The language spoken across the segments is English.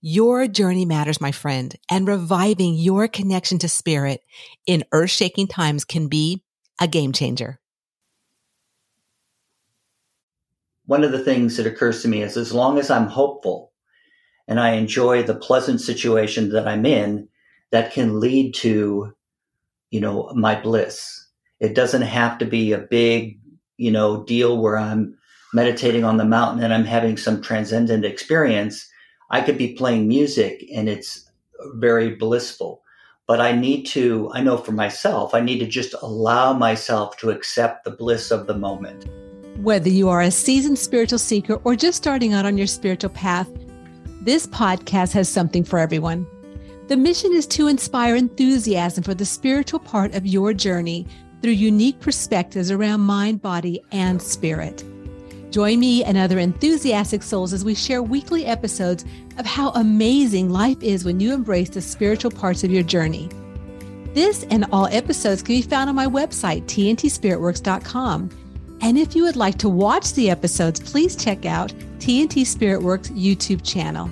Your journey matters, my friend, and reviving your connection to spirit in earth shaking times can be a game changer. One of the things that occurs to me is as long as I'm hopeful and I enjoy the pleasant situation that I'm in, that can lead to, you know, my bliss. It doesn't have to be a big, you know, deal where I'm meditating on the mountain and I'm having some transcendent experience I could be playing music and it's very blissful. But I need to, I know for myself, I need to just allow myself to accept the bliss of the moment. Whether you are a seasoned spiritual seeker or just starting out on your spiritual path, this podcast has something for everyone. The mission is to inspire enthusiasm for the spiritual part of your journey through unique perspectives around mind, body, and spirit. Join me and other enthusiastic souls as we share weekly episodes of how amazing life is when you embrace the spiritual parts of your journey. This and all episodes can be found on my website, tntspiritworks.com. And if you would like to watch the episodes, please check out TNT Spiritworks YouTube channel.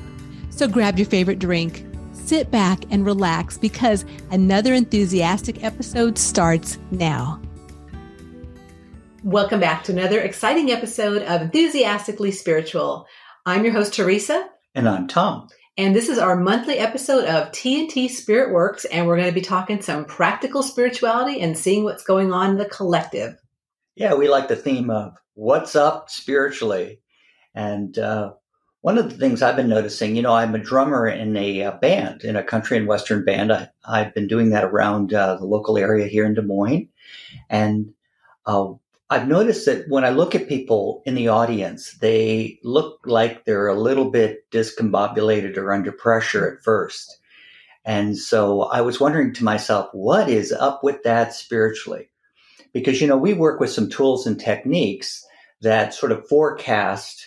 So grab your favorite drink, sit back and relax because another enthusiastic episode starts now. Welcome back to another exciting episode of Enthusiastically Spiritual. I'm your host, Teresa. And I'm Tom. And this is our monthly episode of TNT Spirit Works, and we're going to be talking some practical spirituality and seeing what's going on in the collective. Yeah, we like the theme of what's up spiritually. And uh, one of the things I've been noticing, you know, I'm a drummer in a, a uh, band, in a country and western band. I, have been doing that around uh, the local area here in Des Moines. And uh, I've noticed that when I look at people in the audience, they look like they're a little bit discombobulated or under pressure at first. And so I was wondering to myself, what is up with that spiritually? Because, you know, we work with some tools and techniques that sort of forecast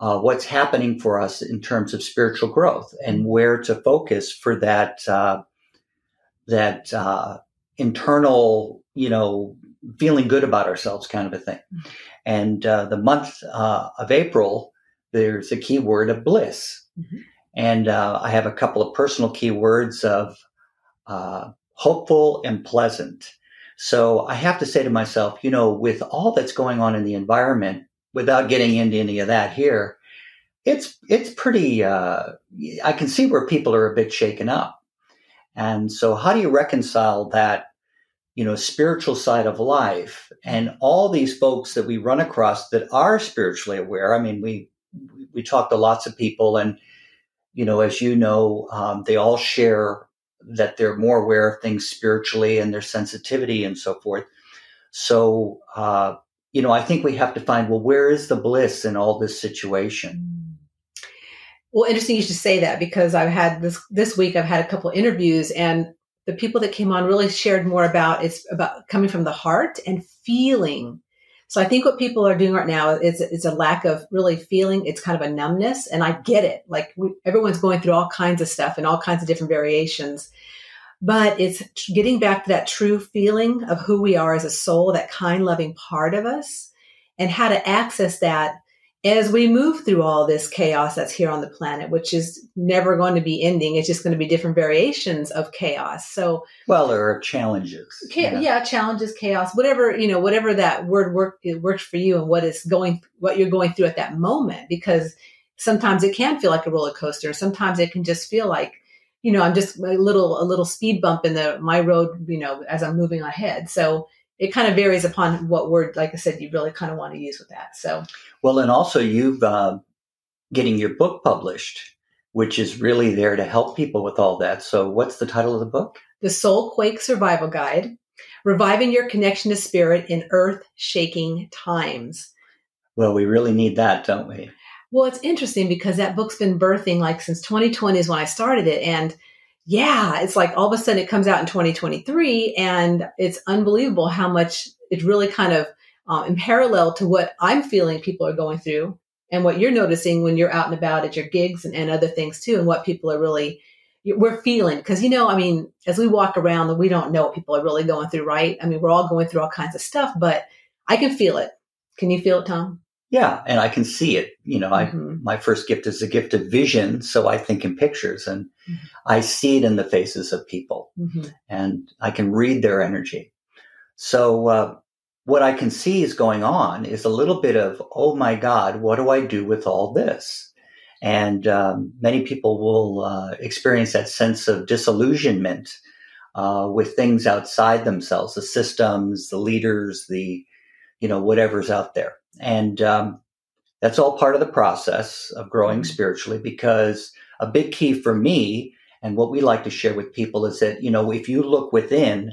uh, what's happening for us in terms of spiritual growth and where to focus for that, uh, that, uh, internal, you know, feeling good about ourselves kind of a thing. Mm-hmm. And uh, the month uh, of April, there's a keyword of bliss. Mm-hmm. And uh, I have a couple of personal keywords of uh, hopeful and pleasant. So I have to say to myself, you know, with all that's going on in the environment, without getting into any of that here, it's it's pretty. Uh, I can see where people are a bit shaken up, and so how do you reconcile that you know, spiritual side of life. And all these folks that we run across that are spiritually aware. I mean, we, we talk to lots of people and, you know, as you know, um, they all share that they're more aware of things spiritually and their sensitivity and so forth. So, uh, you know, I think we have to find, well, where is the bliss in all this situation? Well, interesting you should say that because I've had this this week. I've had a couple interviews, and the people that came on really shared more about it's about coming from the heart and feeling. So I think what people are doing right now is it's a lack of really feeling. It's kind of a numbness, and I get it. Like we, everyone's going through all kinds of stuff and all kinds of different variations, but it's getting back to that true feeling of who we are as a soul, that kind, loving part of us, and how to access that as we move through all this chaos that's here on the planet, which is never going to be ending, it's just going to be different variations of chaos. So, well, there are challenges. Cha- yeah. yeah. challenges, chaos, whatever you know, whatever that word work it works for you, and what is going, what you're going through at that moment. Because sometimes it can feel like a roller coaster. Sometimes it can just feel like, you know, I'm just a little a little speed bump in the my road, you know, as I'm moving ahead. So it kind of varies upon what word, like I said, you really kind of want to use with that. So, well, and also you've uh, getting your book published, which is really there to help people with all that. So, what's the title of the book? The Soul Quake Survival Guide: Reviving Your Connection to Spirit in Earth Shaking Times. Well, we really need that, don't we? Well, it's interesting because that book's been birthing like since 2020 is when I started it. And yeah, it's like all of a sudden it comes out in 2023 and it's unbelievable how much it really kind of um, in parallel to what I'm feeling people are going through and what you're noticing when you're out and about at your gigs and, and other things too, and what people are really we're feeling. Because you know i mean as we walk around we don't know what people are really going through right? I mean we're all going through all kinds of stuff but i can feel it. Can you feel it tom yeah and i can see it you know mm-hmm. i my first gift is a gift of vision so i think in pictures and mm-hmm. i see it in the faces of people mm-hmm. and i can read their energy so uh, what I can see is going on is a little bit of, oh my God, what do I do with all this? And um, many people will uh, experience that sense of disillusionment uh, with things outside themselves, the systems, the leaders, the, you know, whatever's out there. And um, that's all part of the process of growing mm-hmm. spiritually because a big key for me and what we like to share with people is that, you know, if you look within,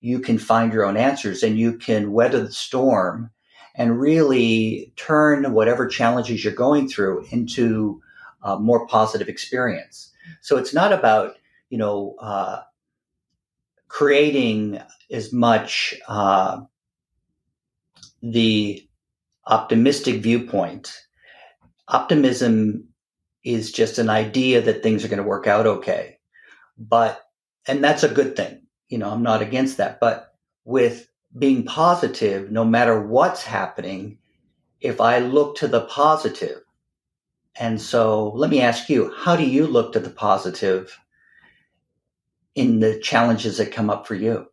you can find your own answers and you can weather the storm and really turn whatever challenges you're going through into a more positive experience. So it's not about, you know, uh, creating as much uh, the optimistic viewpoint. Optimism is just an idea that things are going to work out okay. But, and that's a good thing you know, I'm not against that. But with being positive, no matter what's happening, if I look to the positive, and so let me ask you, how do you look to the positive in the challenges that come up for you?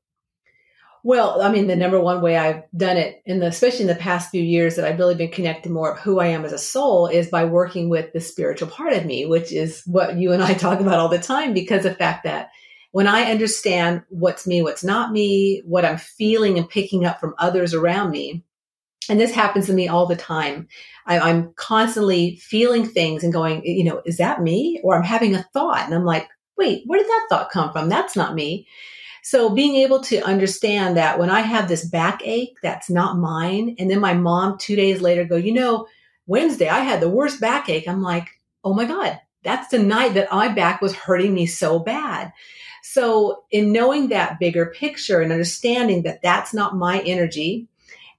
Well, I mean, the number one way I've done it in the, especially in the past few years that I've really been connected more of who I am as a soul is by working with the spiritual part of me, which is what you and I talk about all the time because the fact that when I understand what's me, what's not me, what I'm feeling and picking up from others around me, and this happens to me all the time. I, am constantly feeling things and going, you know, is that me? Or I'm having a thought and I'm like, wait, where did that thought come from? That's not me. So being able to understand that when I have this backache, that's not mine. And then my mom two days later go, you know, Wednesday, I had the worst backache. I'm like, oh my God, that's the night that my back was hurting me so bad. So, in knowing that bigger picture and understanding that that's not my energy,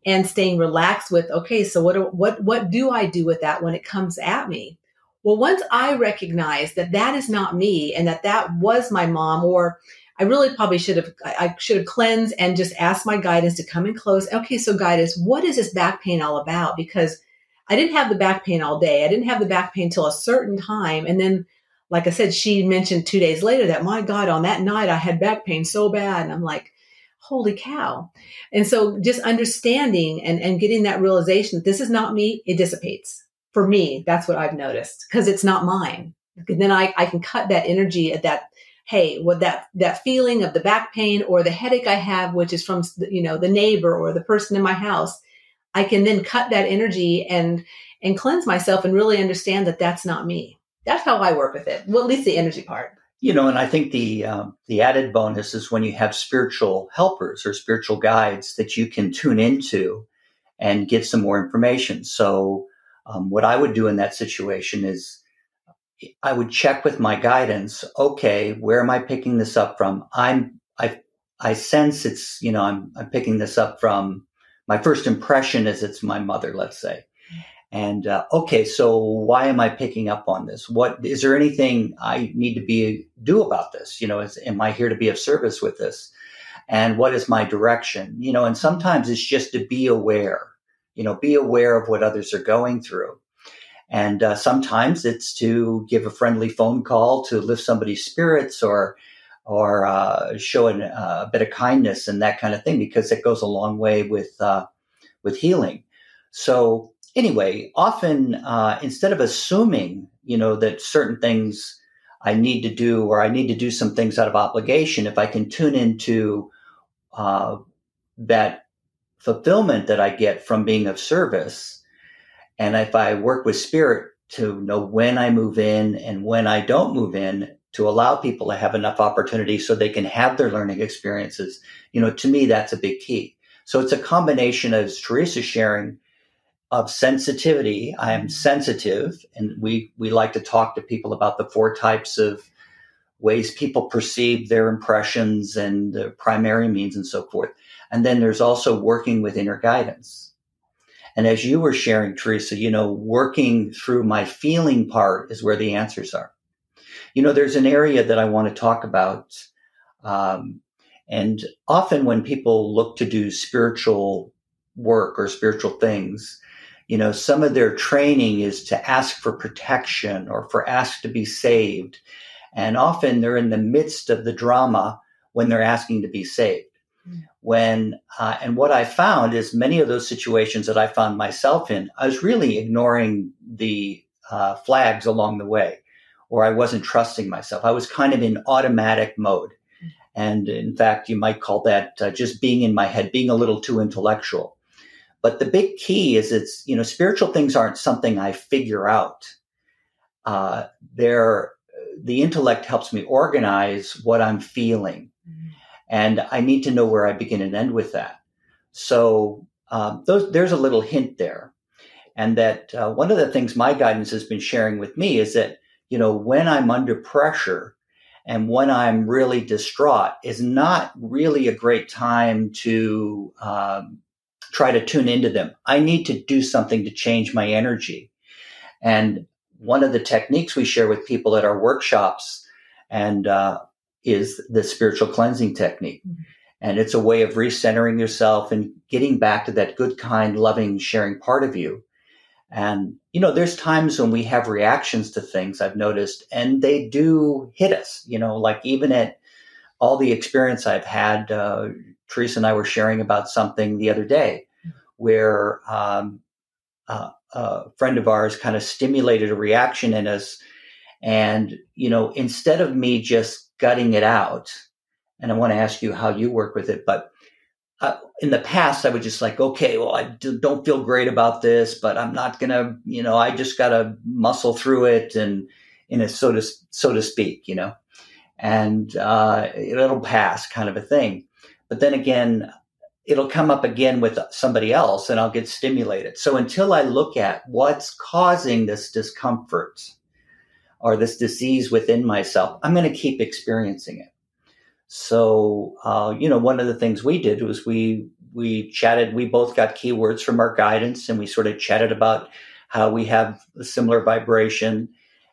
and staying relaxed with, okay, so what what what do I do with that when it comes at me? Well, once I recognize that that is not me, and that that was my mom, or I really probably should have I should have cleansed and just asked my guidance to come in close. Okay, so guidance, what is this back pain all about? Because I didn't have the back pain all day. I didn't have the back pain till a certain time, and then like I said, she mentioned two days later that my God, on that night I had back pain so bad. And I'm like, holy cow. And so just understanding and, and getting that realization that this is not me, it dissipates. For me, that's what I've noticed because it's not mine. And then I, I can cut that energy at that, hey, what that, that feeling of the back pain or the headache I have, which is from, you know, the neighbor or the person in my house, I can then cut that energy and, and cleanse myself and really understand that that's not me that's how I work with it. Well, at least the energy part. You know, and I think the um, the added bonus is when you have spiritual helpers or spiritual guides that you can tune into and get some more information. So, um, what I would do in that situation is I would check with my guidance. Okay, where am I picking this up from? I'm I I sense it's you know I'm I'm picking this up from my first impression is it's my mother. Let's say and uh, okay, so why am I picking up on this? What is there anything I need to be do about this? You know, is, am I here to be of service with this? And what is my direction? You know, and sometimes it's just to be aware. You know, be aware of what others are going through. And uh, sometimes it's to give a friendly phone call to lift somebody's spirits or or uh, show an, uh, a bit of kindness and that kind of thing because it goes a long way with uh, with healing. So anyway, often uh, instead of assuming, you know, that certain things I need to do or I need to do some things out of obligation, if I can tune into uh, that fulfillment that I get from being of service, and if I work with spirit to know when I move in and when I don't move in, to allow people to have enough opportunity so they can have their learning experiences, you know, to me, that's a big key. So it's a combination, of Teresa's sharing, of sensitivity. I am mm-hmm. sensitive, and we we like to talk to people about the four types of ways people perceive their impressions and the primary means and so forth. And then there's also working with inner guidance. And as you were sharing, Teresa, you know, working through my feeling part is where the answers are. You know, there's an area that I want to talk about. Um, and often when people look to do spiritual work or spiritual things, you know, some of their training is to ask for protection or for ask to be saved. And often they're in the midst of the drama when they're asking to be saved. When, uh, and what I found is many of those situations that I found myself in, I was really ignoring the uh, flags along the way, or I wasn't trusting myself. I was kind of in automatic mode. Mm. And in fact, you might call that uh, just being in my head, being a little too intellectual. But the big key is it's, you know, spiritual things aren't something I figure out. Uh, they're the intellect helps me organize what I'm feeling. Mm-hmm. And I need to know where I begin and end with that. So um, those, there's a little hint there. And that uh, one of the things my guidance has been sharing with me is that, you know, when I'm under pressure and when I'm really distraught is not really a great time to um, try to tune into them. I need to do something to change my energy. And one of the techniques we share with people at our workshops and uh, is the spiritual cleansing technique. Mm-hmm. And it's a way of recentering yourself and getting back to that good, kind, loving, sharing part of you. And, you know, there's times when we have reactions to things I've noticed and they do hit us, you know, like even at all the experience I've had, uh, Teresa and I were sharing about something the other day mm-hmm. where, um, uh, a friend of ours kind of stimulated a reaction in us. And, you know, instead of me just gutting it out, and I want to ask you how you work with it, but uh, in the past, I would just like, okay, well, I do, don't feel great about this, but I'm not gonna, you know, I just gotta muscle through it, and in a so to so to speak, you know, and uh, it'll pass, kind of a thing. But then again, it'll come up again with somebody else and I'll get stimulated. So until I look at what's causing this discomfort or this disease within myself, I'm going to keep experiencing it. So, uh, you know, one of the things we did was we, we chatted, we both got keywords from our guidance and we sort of chatted about how we have a similar vibration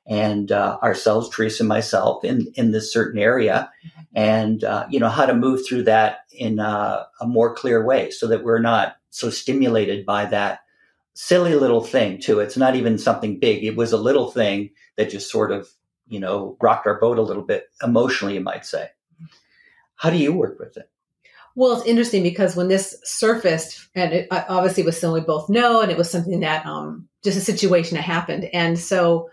and uh, ourselves, Teresa and myself, in in this certain area, mm-hmm. and uh, you know how to move through that in a, a, more clear way, so that we're not so stimulated by that silly little thing. Too, it's not even something big. It was a little thing that just sort of you know rocked our boat a little bit emotionally, you might say. How do you work with it? Well, it's interesting because when this surfaced, and it obviously was something we both know, and it was something that um, just a situation that happened, and so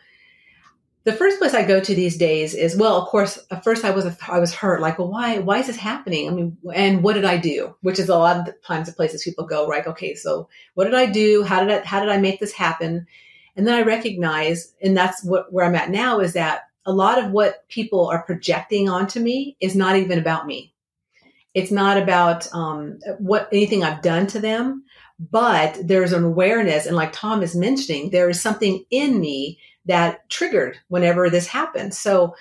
the first place I go to these days is well, of course, at first I was I was hurt, like, well, why why is this happening? I mean, and what did I do? Which is a lot of the times the places people go, right? Okay, so what did I do? How did I how did I make this happen? And then I recognize, and that's what where I'm at now is that a lot of what people are projecting onto me is not even about me. It's not about um, what anything I've done to them, but there's an awareness, and like Tom is mentioning, there is something in me that triggered whenever this happened. So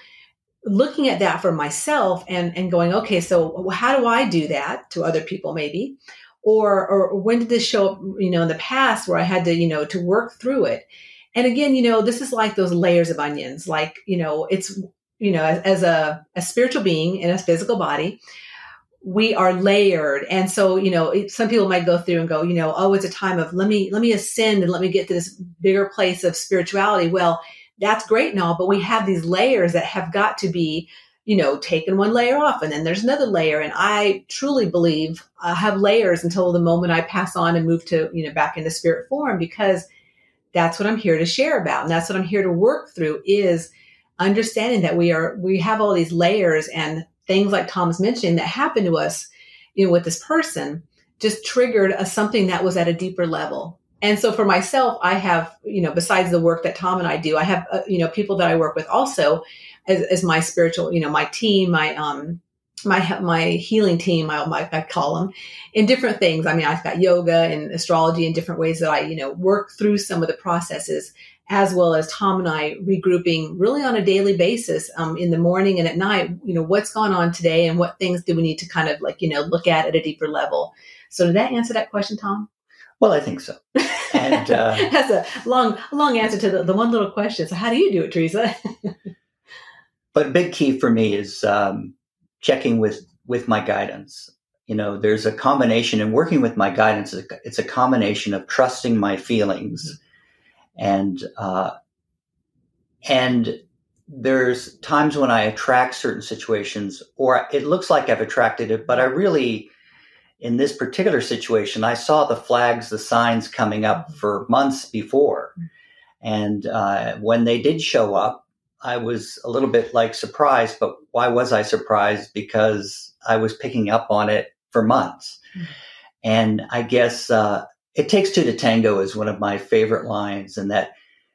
looking at that for myself and, and going, okay, so how do I do that to other people maybe? Or, or when did this show up, you know, in the past where I had to, you know, to work through it? And again, you know, this is like those layers of onions. Like, you know, it's, you know, as, as a, a spiritual being in a physical body, we are layered. And so you know some people might go through and go you know oh it's a time of let me let me ascend and let me get to this bigger place of spirituality. Well that's great and all but we have these layers that have got to be you know taken one layer off and then there's another layer. And i truly believe i have layers until the moment i pass on and move to you know back into spirit form because that's what i'm here to share about. And that's what i'm here to work through is understanding that we are we have all these layers and things like Tom's mentioning that happened to us, you know, with this person just triggered a, something that was at a deeper level. And so for myself, I have, you know, besides the work that Tom and I do, I have, uh, you know, people that I work with also as, as, my spiritual, you know, my team, my, um, my my healing team, I, I call them, in different things. I mean, I've got yoga and astrology and different ways that I, you know, work through some of the processes, as well as Tom and I regrouping really on a daily basis um, in the morning and at night. You know, what's gone on today and what things do we need to kind of like you know look at at a deeper level. So, did that answer that question, Tom? Well, I think so. And uh, that's a long, long answer to the, the one little question. So, how do you do it, Teresa? but a big key for me is um, checking with with my guidance. You know, there's a combination in working with my guidance. It's a combination of trusting my feelings, and uh, and there's times when I attract certain situations, or it looks like I've attracted it, but I really in this particular situation, I saw the flags, the signs coming up for months before. And uh, when they did show up, I was a little bit like surprised. But why was I surprised? Because I was picking up on it for months. Mm-hmm. And I guess uh, it takes two to tango is one of my favorite lines, and that,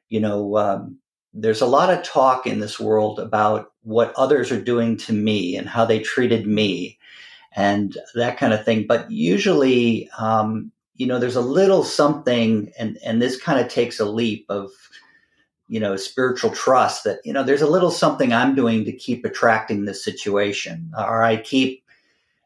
you know, um, there's a lot of talk in this world about what others are doing to me and how they treated me and that kind of thing. But usually, um, you know, there's a little something, and and this kind of takes a leap of, you know, spiritual trust that you know there's a little something I'm doing to keep attracting this situation, or I keep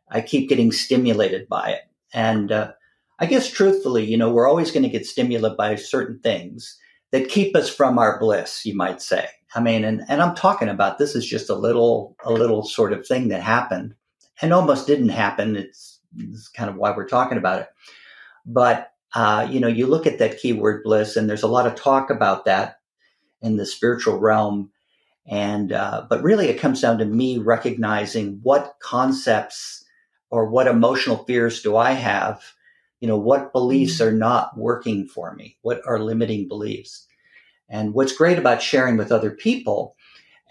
I keep getting stimulated by it, and uh, I guess truthfully, you know, we're always going to get stimulated by certain things that keep us from our bliss, you might say. I mean, and, and I'm talking about this is just a little, a little sort of thing that happened and almost didn't happen. It's, it's kind of why we're talking about it. But, uh, you know, you look at that keyword bliss, and there's a lot of talk about that in the spiritual realm. And, uh, but really it comes down to me recognizing what concepts or what emotional fears do I have? You know, what beliefs mm-hmm. are not working for me? What are limiting beliefs? And what's great about sharing with other people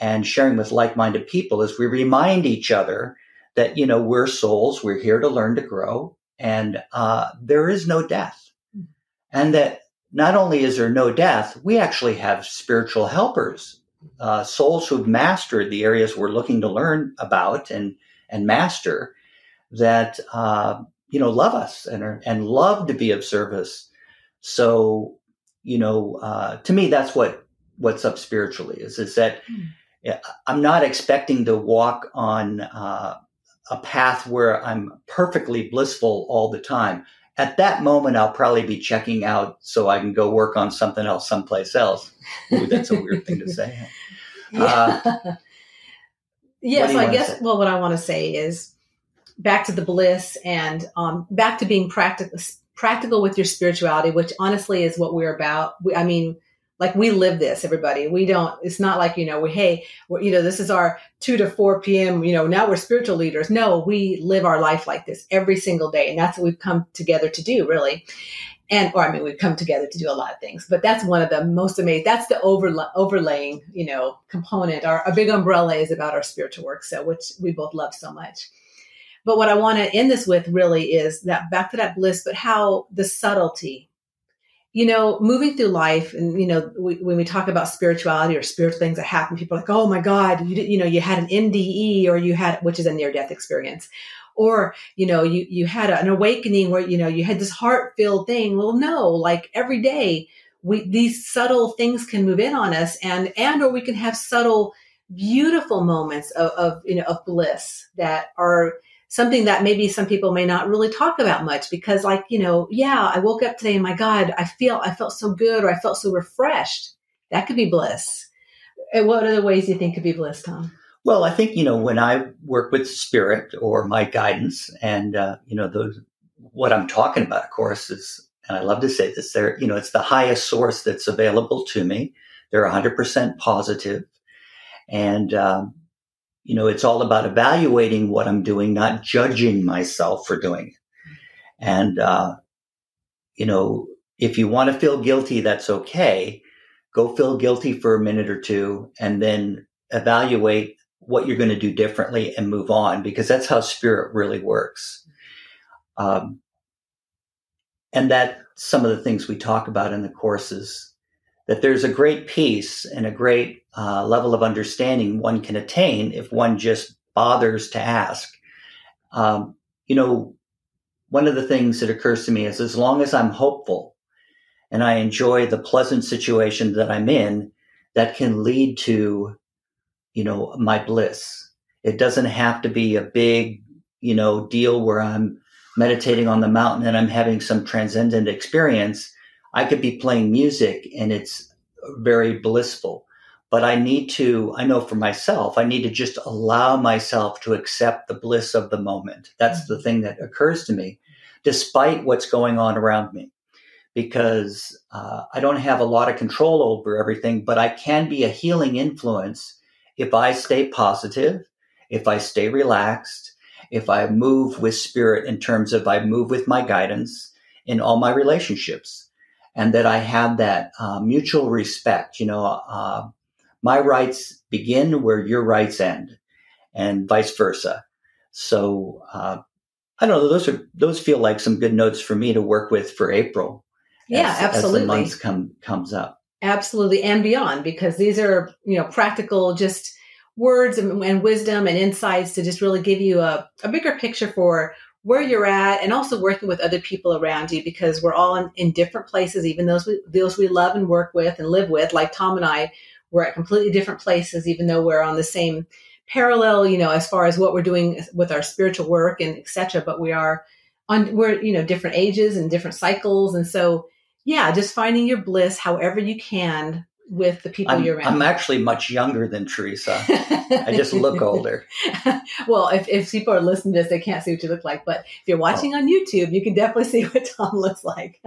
and sharing with like minded people is we remind each other that, you know, we're souls, we're here to learn to grow, and uh, there is no death. Hmm. And that not only is there no death, we actually have spiritual helpers, uh, souls who've mastered the areas we're looking to learn about and, and master that, uh, you know, love us and, are, and love to be of service. So, you know, uh, to me, that's what, what's up spiritually is, is that mm. I'm not expecting to walk on, uh, a path where I'm perfectly blissful all the time. At that moment, I'll probably be checking out so I can go work on something else someplace else. Ooh, that's a weird thing to say. Yeah. Uh, yes, I guess. Well, what I want to say is back to the bliss and um, back to being practical, practical with your spirituality, which honestly is what we're about. We, I mean, like we live this everybody. We don't it's not like you know we hey you know this is our 2 to 4 p.m you know now we're spiritual leaders. No we live our life like this every single day and that's what we've come together to do really. And or i mean we've come together to do a lot of things but that's one of the most amazing that's the overla- overlaying you know component. Our a big umbrella is about our spiritual work so which we both love so much but what i want to end this with really is that back to that bliss but how the subtlety you know, moving through life, and you know, we, when we talk about spirituality or spiritual things that happen, people are like, "Oh my God, you you know, you had an NDE, or you had, which is a near death experience, or you know, you you had an awakening where you know you had this heart filled thing." Well, no, like every day, we these subtle things can move in on us, and and or we can have subtle, beautiful moments of, of you know of bliss that are something that maybe some people may not really talk about much because like, you know, yeah, I woke up today and my God, I feel, I felt so good or I felt so refreshed. That could be bliss. And what other ways do you think could be bliss, Tom? Well, I think, you know, when I work with spirit or my guidance and, uh, you know, those, what I'm talking about, of course, is, and I love to say this, there, you know, it's the highest source that's available to me. They're 100% And, um, you know, it's all about evaluating what I'm doing, not judging myself for doing it. And, uh, you know, if you want to feel guilty, that's okay. Go feel guilty for a minute or two and then evaluate what you're going to do differently and move on because that's how spirit really works. Um, and that some of the things we talk about in the courses that there's a great peace and a great uh, level of understanding one can attain if one just bothers to ask. Um, you know, one of the things that occurs to me is as long as I'm hopeful and I enjoy the pleasant situation that I'm in, that can lead to, you know, my bliss. It doesn't have to be a big, you know, deal where I'm meditating on the mountain and I'm having some transcendent experience. I could be playing music and it's very blissful. But I need to, I know for myself, I need to just allow myself to accept the bliss of the moment. That's the thing that occurs to me, despite what's going on around me because uh, I don't have a lot of control over everything, but I can be a healing influence if I stay positive, if I stay relaxed, if I move with spirit in terms of I move with my guidance in all my relationships, and that I have that uh, mutual respect. You know, uh, my rights begin where your rights end, and vice versa. So uh, I don't know. Those are those feel like some good notes for me to work with for April yeah, as, absolutely. As the months come comes up. Absolutely, and beyond, because these are you know practical, just words and, and wisdom and insights to just really give you a, a bigger picture for where you're at and also working with other people around you because we're all in, in different places even those we, those we love and work with and live with like tom and i we're at completely different places even though we're on the same parallel you know as far as what we're doing with our spiritual work and etc but we are on we're you know different ages and different cycles and so yeah, just finding your bliss however you can with the people I'm, you're around. I'm actually much younger than Teresa. I just look older. well, if, if people are listening to this, they can't see what you look like. But if you're watching oh. on YouTube, you can definitely see what Tom looks like.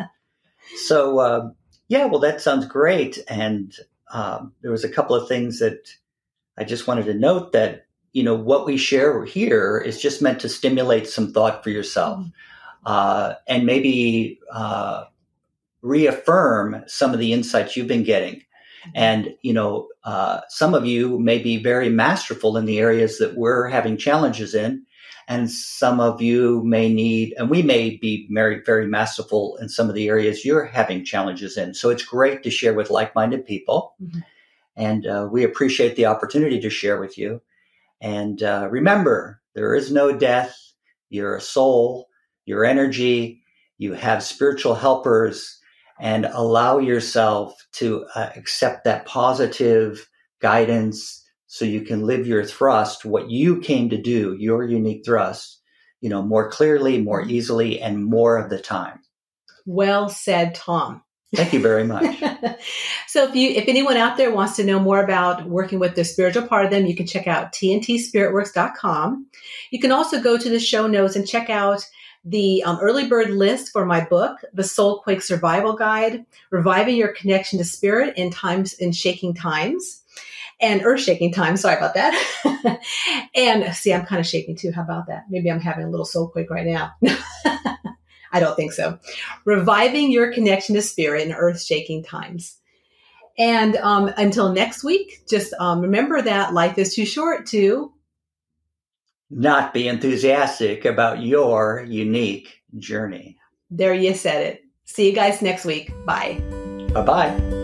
so, uh, yeah, well, that sounds great. And um, there was a couple of things that I just wanted to note that, you know, what we share here is just meant to stimulate some thought for yourself. Mm-hmm. Uh, and maybe uh, reaffirm some of the insights you've been getting. Mm-hmm. And, you know, uh, some of you may be very masterful in the areas that we're having challenges in. And some of you may need, and we may be very, very masterful in some of the areas you're having challenges in. So it's great to share with like minded people. Mm-hmm. And uh, we appreciate the opportunity to share with you. And uh, remember, there is no death. You're a soul, your energy, you have spiritual helpers and allow yourself to uh, accept that positive guidance so you can live your thrust, what you came to do, your unique thrust, you know, more clearly, more easily, and more of the time. Well said, Tom. Thank you very much. so if you if anyone out there wants to know more about working with the spiritual part of them, you can check out tntspiritworks.com. You can also go to the show notes and check out the um, early bird list for my book, The Soulquake Survival Guide, Reviving Your Connection to Spirit in Times in Shaking Times and earth shaking times. Sorry about that. and see, I'm kind of shaking too. How about that? Maybe I'm having a little soul quake right now. I don't think so. Reviving your connection to spirit in earth shaking times. And um, until next week, just um, remember that life is too short to not be enthusiastic about your unique journey. There you said it. See you guys next week. Bye. Bye bye.